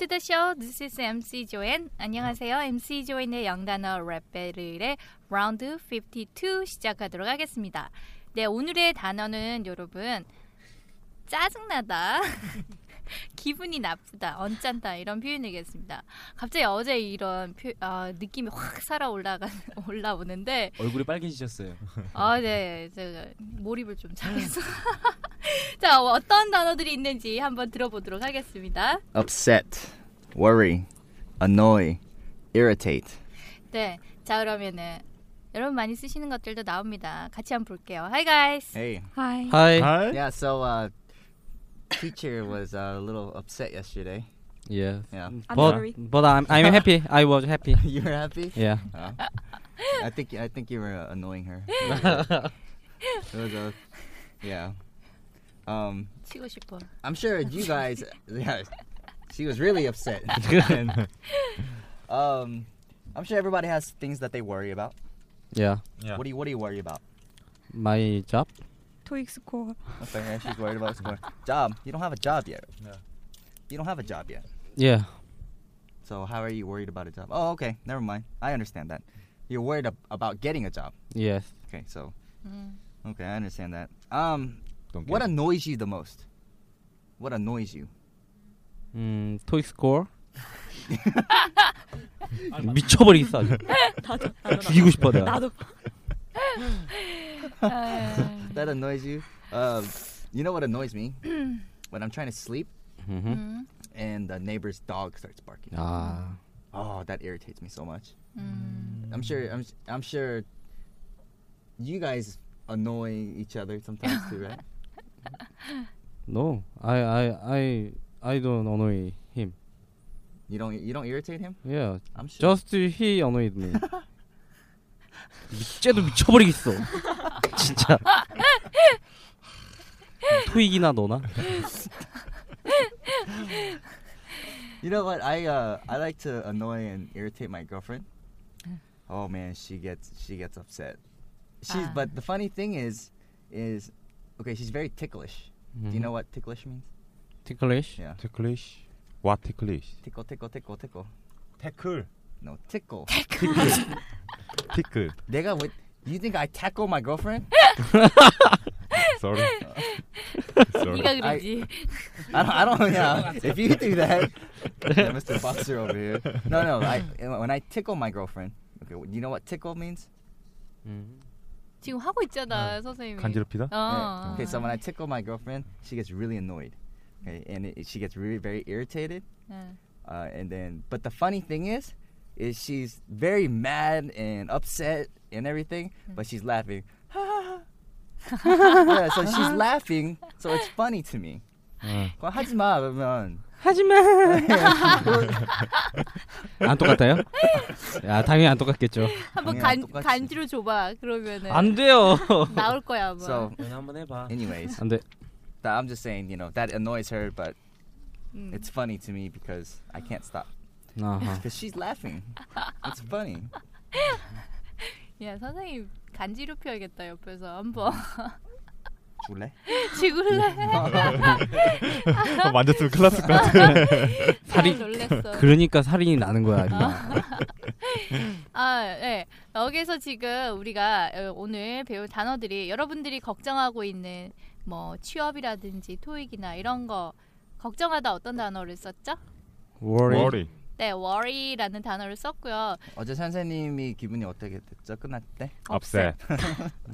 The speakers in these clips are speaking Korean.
To the show. This is MC Joanne. 안녕하세요. MC 조앤의 영단어 랩벨의 라운드 52 시작하도록 하겠습니다. 네, 오늘의 단어는 여러분 짜증나다. 기분이 나쁘다, 언짢다 이런 표현이겠습니다. 갑자기 어제 이런 표, 아, 느낌이 확 살아 올라가 올라오는데 얼굴이 빨개지셨어요. 아, 네. 제가 몰입을 좀 잘했어. 자, 어떤 단어들이 있는지 한번 들어보도록 하겠습니다. upset, worry, annoy, irritate. 네. 자, 그러면은 여러분 많이 쓰시는 것들도 나옵니다. 같이 한번 볼게요. Hi guys. Hey. Hi. Hi. Yeah, so uh teacher was uh, a little upset yesterday. Yeah. Yeah. I'm but sorry. but I'm I'm happy. I was happy. you were happy? Yeah. Oh. I think I think you were uh, annoying her. it was a yeah. Um 치고 싶어. I'm sure you guys yeah, she was really upset. And, um I'm sure everybody has things that they worry about. Yeah. What do you what do you worry about? My job. 토익 스코어. Okay, yeah, she's worried about some job. You don't have a job yet. You don't have a job yet. Yeah. So how are you worried about a job? Oh, okay. Never mind. I understand that. You're worried ab- about getting a job. Yes. Okay, so 음. okay, I understand that. Um, Don't what get it. annoys you the most? What annoys you? 음, 토익 스코어. 미쳐버리겠어. 아주. 죽이고 싶어 내가. 나도 아, That annoys you? Um, you know what annoys me? when I'm trying to sleep 음흠. 음. and the neighbor's dog starts barking. 아. Oh, that irritates me so much. 음. I'm sure. I'm. I'm sure. You guys annoy each other sometimes too, right? No. I I I I don't annoy him. You don't. You don't irritate him. Yeah. I'm sure. Just he annoyed me. 쟤도 미쳐버리겠어. 진짜. 토익이나 너나? You know what? I uh I like to annoy and irritate my girlfriend. Oh man, she gets she gets upset. She's Ah. but the funny thing is is okay, she's very ticklish. Do you know what ticklish means? 티클래시? Yeah. 티클리시. What 티클리시? Tickle tickle tickle tickle. 태클. No, tickle. 티클. 내가 왜 You think I tackle my girlfriend? Sorry. Sorry. 네가 그러지. I don't I don't yeah. If you do that, yeah, Mr. Boxer over here. No, no. I when I tickle my girlfriend. Okay, you know what tickle means? 음. 지금 하고 있잖아, 선생님이. 간지럽히다? 어. Okay, so when I tickle my girlfriend, she gets really annoyed. Okay, and it, she gets really very irritated. 응. Uh, and then, but the funny thing is, is she's very mad and upset and everything, but she's laughing. yeah, so she's laughing, so it's funny to me. 어. 그럼 하지 마 그러면. 하지마. 안 똑같아요? 야 당연히 안 똑같겠죠. 한번 당연히 간, 똑같지. 간지로 줘봐. 그러면은 안 돼요. 나올 거야 아마. So, 한번 해봐. anyways, 안 돼. that, I'm just saying, you know, that annoys her, but 음. it's funny to me because I can't stop. 아하. Because she's laughing. It's funny. 야 선생님 간지럽혀야겠다 옆에서 한번? 지굴래. 어, 만졌으면 큰일 났을 것 같아. 살이 놀랬어. 그러니까 살인이 나는 거야. 아, 네. 여기서 지금 우리가 어, 오늘 배울 단어들이 여러분들이 걱정하고 있는 뭐 취업이라든지 토익이나 이런 거 걱정하다 어떤 단어를 썼죠? worry. Worry. 네, worry라는 단어를 썼고요. 어제 선생님이 기분이 어떻게 됐죠? 끝날 때? Upset.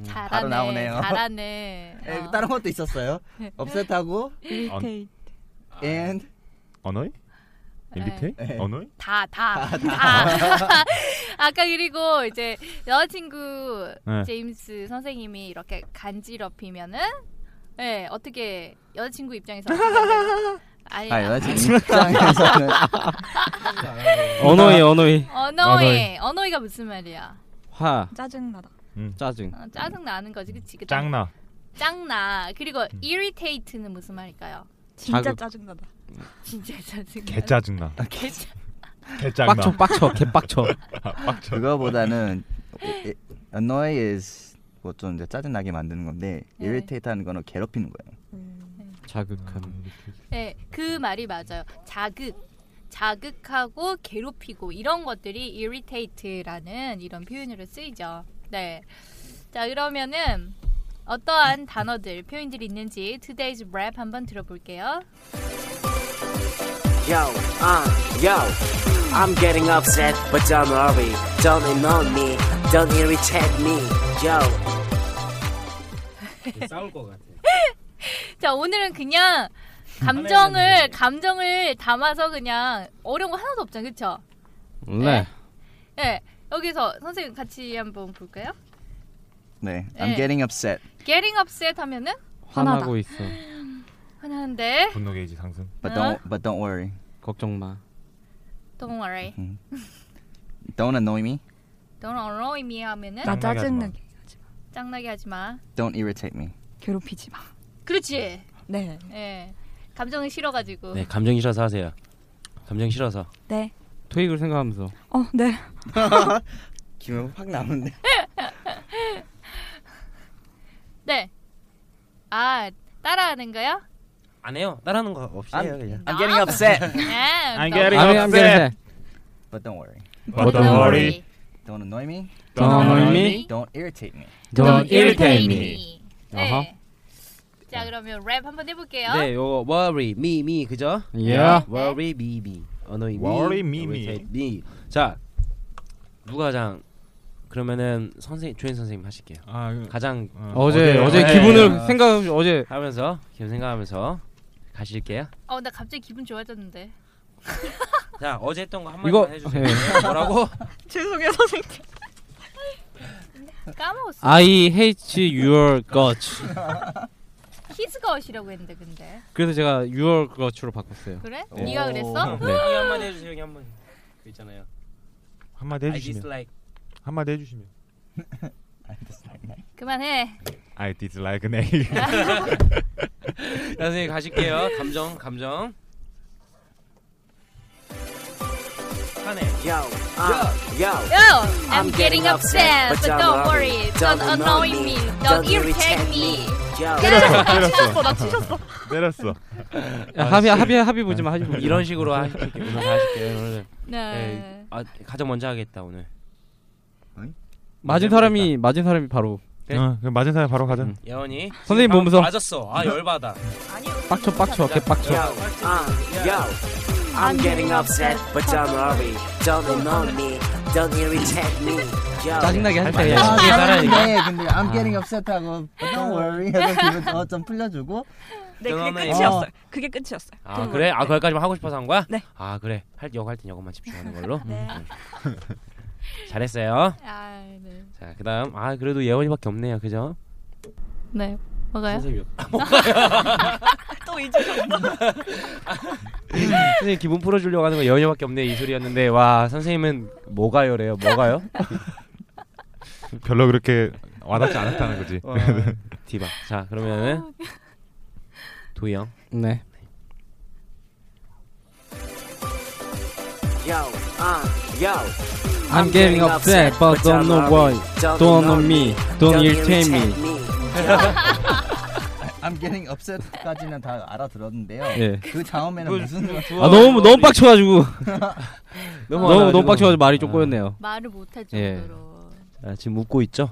잘하네. 바로 나오네요. 잘하네. 에, 어. 다른 것도 있었어요. 업셋하고 On, and annoy? Irritate? 네. Annoy? 다, 다, 다. 아까 그리고 이제 여자친구 네. 제임스 선생님이 이렇게 간지럽히면은 네, 어떻게 여자친구 입장에서 어떻게? 아니, 아 여자친구 입장에서는 언어이 언어이 언어이, 언어이가 무슨 말이야? 화 짜증나다. 짜증. 어, 짜증 나는 거지, 그치? 그치? 짱나. 짱나. 그리고 irritate는 무슨 말일까요? 진짜 자극. 짜증나다. 진짜 짜증. 개 짜증나. 개 짜. 개 짱나. 빡쳐 빡쳐 개 빡쳐. 빡쳐. 그거보다는 annoy is 뭐좀 이제 짜증 나게 만드는 건데 네. irritate 하는 거는 괴롭히는 거예요. 자극한. 네, 그 말이 맞아요. 자극. 자극하고 괴롭히고 이런 것들이 irritate라는 이런 표현으로 쓰이죠. 네. 자, 그러면은 어떠한 단어들, 표현들이 있는지 today's rap 한번 들어볼게요. Yo, uh, yo, I'm getting upset, but don't worry, don't annoy me, don't irritate me, yo. 싸울 것 같아. 자, 오늘은 그냥 감정을 감정을 담아서 그냥 어려운 거 하나도 없잖아요. 그렇죠? 네. 네. 여기서 선생님 같이 한번 볼까요? 네, 네. I'm getting upset, getting upset 하면은 화나고 있어. 화나는데 분노 게이지 상승. but 어? don't but don't worry, 걱정 마. don't worry. don't annoy me, don't annoy me 하면은 나 짱나게 하지 마. 짜증나게 짱나게 하지 마. don't irritate me. 괴롭히지 마. 그렇지. 네. 예. 감정이 싫어가지고. 네, 감정이 싫어서 하세요. 감정 싫어서. 네. 토익을 생각하면서 어, 네. 기분 확 나오는데. 네. 아 따라하는 거요? 안 해요. 따라하는 거 없이 I'm, 해요 그냥. I'm getting upset, 예. I'm 너- getting 아니 안 그래. but don't worry, But don't worry. don't annoy me, Don't annoy me. don't irritate me. Don't irritate me. 네. 자 그러면 랩 한번 해볼게요. 네, 요거 worry me me 그죠? Yeah. worry me me. annoy me. Worry me, me. 자, 누가 가장 그러면은 선생 조인 선생님 하실게요. 아, 그- 가장 어, 어제 어제 네. 기분을 생각 어제 하면서 기분 생각하면서 가실게요. 어 나 갑자기 기분 좋아졌는데. 자, 어제 했던 거한 이거 번만 해주세요. 예. 뭐라고? 죄송해요, 선생님. 까먹었어. I hate your guts. 히즈 것이라고 했는데 근데. 그래서 제가 your guts로 바꿨어요. 그래? 오. 네가 그랬어? 네. 이 한마디 해주세요. 그 있잖아요. 한마디 I 해주시면. dislike. 한마디 해주시면. I dislike that. 그만해. I dislike. 자, 선생님 가실게요. 감정, 감정. Yo, uh, yo, Yo, I'm getting upset, but don't worry, don't annoy me, don't irritate me. Yo. 때렸어. 나 치셨어. 때렸어. 야, 합의 합의 합의 보지 마. 합의 보지 마. 이런 식으로 하실게요. 오늘 하실게요. 오늘. 네. 네. 아, 가장 먼저 하겠다 오늘. 맞은 사람이 맞은 사람이 바로 네. 어, 그럼 맞은 사람 바로 가자. 음. 예원이. 선생님 보면서 맞았어. 아 열받아. 빡쳐 빡쳐 개 빡쳐. Yo, uh, yo. I'm getting upset, but don't worry, don't annoy me, don't irritate me. Yo. 짜증나게 할 때. 때. 아. 잘하는데 근데 I'm getting upset하고 but don't worry 해서 기분 어, 좀 풀려주고 네, 그게 그러면- 끝이었어요. 그게 끝이었어요. 아 그래? 아 거기까지만 하고 싶어서 한 거야? 네. 아 그래. 할 여고 할땐 여고만 집중하는 걸로. 네. 음. 잘했어요. 아, 네. 자 그다음 아 그래도 예원이밖에 없네요. 그죠? 네. 뭐가요? 선생님. 또 잊으셨어. 선생님 기분 풀어주려고 하는 거 예원이밖에 없네 이 소리였는데 와 선생님은 뭐가요래요? 뭐가요? 별로 그렇게 와닿지 않았다는 거지. 디바. 자 그러면은 도희 형. 네. I'm getting upset, but don't know why. Don't know me. Don't irritate me. I'm getting upset까지는 다 알아들었는데요. 예. 그 다음에는 무슨 아 너무 너무 빡쳐가지고 너무 너무 너무 빡쳐가지고 말이 좀 꼬였네요. 말을 못할 예. 정도로. 아, 지금 웃고 있죠?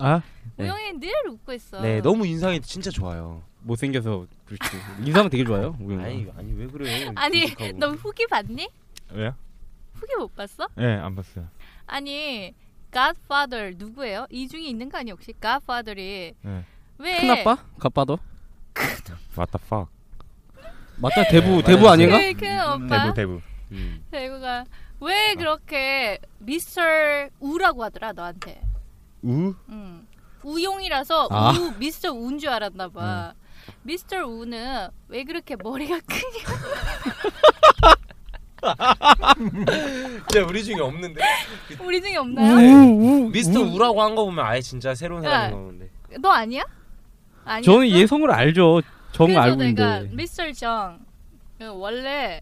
아? 네. 우영이 늘 웃고 있어. 네 너무 인상이 진짜 좋아요. 못생겨서 그렇지. 인상은 되게 좋아요. 누나. 아니 아니 왜 그래? 아니. 너 후기 봤니? 왜요? 후기 못 봤어? 네, 안 봤어요. 아니 Godfather 누구예요? 이 중에 있는 거 아니야 혹시? Godfather이 네. 왜 큰아빠? 가빠도? What the fuck? 맞다 대부 네, 대부 아닌가? 그, 그 오빠 대부 대부. 음. 대구가 왜 그렇게 미스터 우라고 하더라 너한테? 우? 응. 우용이라서 아. 우 미스터 우인 줄 알았나 봐. 미스터 우는 왜 그렇게 머리가 크냐? 진짜 우리 중에 없는데. 우리 중에 없나요? 네. 미스터 우라고 한 거 보면 아예 진짜 새로운 사람인 야. 건데. 너 아니야? 아니. 저는 얘 성을 알죠. 정 그래서 알고 내가 있는데. 미스터 정그 원래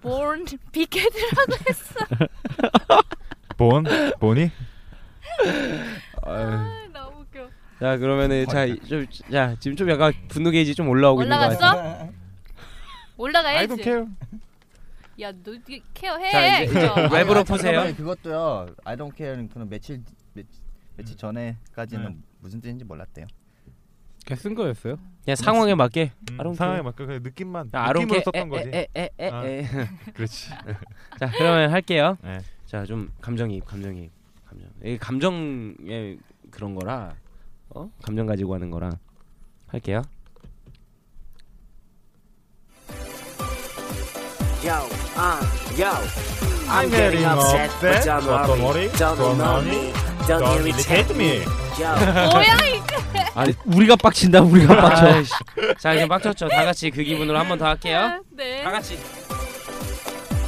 born 빅헤드라고 했어. 본? 본이? 아, 너무 웃겨. 자 그러면은 자좀자 지금 좀 약간 분노 게이지 좀 올라오고 있는 거 같아. 올라갔어? 올라가야지. I don't care. 야, 너 케어해. 자, 이제 그죠? 웹으로 아. 잠깐만요. 그것도요. I don't care는 그런 며칠 며, 며칠 전에까지는 네. 무슨 뜻인지 몰랐대요. 그냥 쓴 거였어요. 그냥 상황에 맞게. 음, 상황에 맞게 그냥 느낌만 아론 느낌으로 썼던 거지. 에에에에. 그렇지. 자 그러면 할게요. 네. 자좀 감정이입, 감정이입, 감정. 이 감정의 그런 거라 어 감정 가지고 하는 거라 할게요. Yo, uh, yo. I'm getting upset, but don't worry, Don't don't irritate me. Yo. 뭐야 이거? 아니 우리가 빡친다. 우리가 빡쳐. 아이씨. 자 이제 빡쳤죠. 다 같이 그 기분으로 한 번 더 할게요. 네. 다 같이.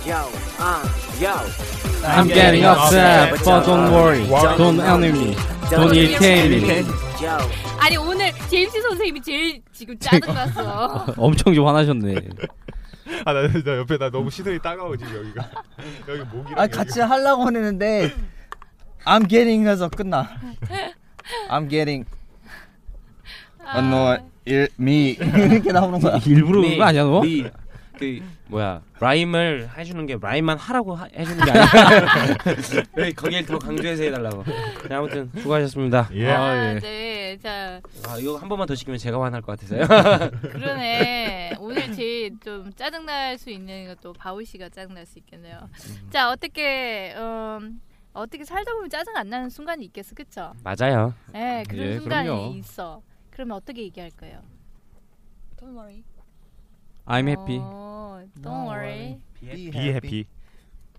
Yo, uh, yo. I'm getting upset, but don't worry. Don't envy me. Don't irritate me. Yo. 아니 오늘 제임스 선생님이 제일 지금 짜증났어. 엄청 좀 화나셨네. 아, 나, 나 옆에 나 너무 시선이 따가워지 여기가. 여기 목이랑. 아 같이 하려고 했는데 I'm getting 해서 끝나. I'm getting annoyed me 이렇게 나오는 거야. 일부러 그런 거 아니야 너? 미, 그 뭐야 라임을 해주는 게 라임만 하라고 하, 해주는 게 아니야. 왜 거기를 더 강조해서 해달라고. 자, 아무튼 수고하셨습니다. 예. 아, 네. 자, 아, 이거 한 번만 더 시키면 제가 화날 것 같아서요. 그러네. 오늘 제일 좀 짜증 날 수 있는 것도 바울 씨가 짜증 날 수 있겠네요. 자, 어떻게 음, 어떻게 살다 보면 짜증 안 나는 순간이 있겠어, 그쵸? 맞아요. 네, 그런 예, 순간이 그럼요. 있어. 그러면 어떻게 얘기할 거예요? Don't worry. I'm happy. 어, don't worry. Be Be happy.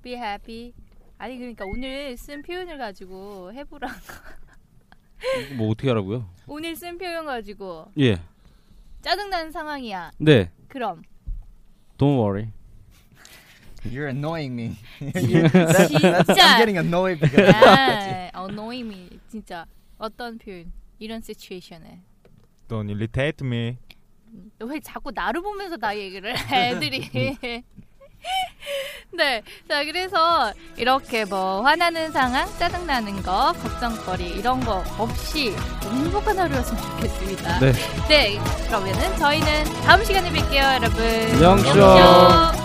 Be happy. 아니 그러니까 오늘 쓴 표현을 가지고 해보라. 뭐 어떻게 하라고요? 오늘 쓴 표현 가지고 예. 짜증나는 상황이야. 네. 그럼 Don't worry. You're annoying me. 진짜. I'm getting annoyed because 아, annoy me. 진짜 어떤 표현? 이런 시츄에이션에 Don't irritate me. 왜 자꾸 나를 보면서 나 얘기를 해, 애들이. 네, 자 그래서 이렇게 뭐 화나는 상황, 짜증나는 거, 걱정거리 이런 거 없이 행복한 하루였으면 좋겠습니다. 네. 네, 그러면은 저희는 다음 시간에 뵐게요, 여러분. 영쇼. 영쇼.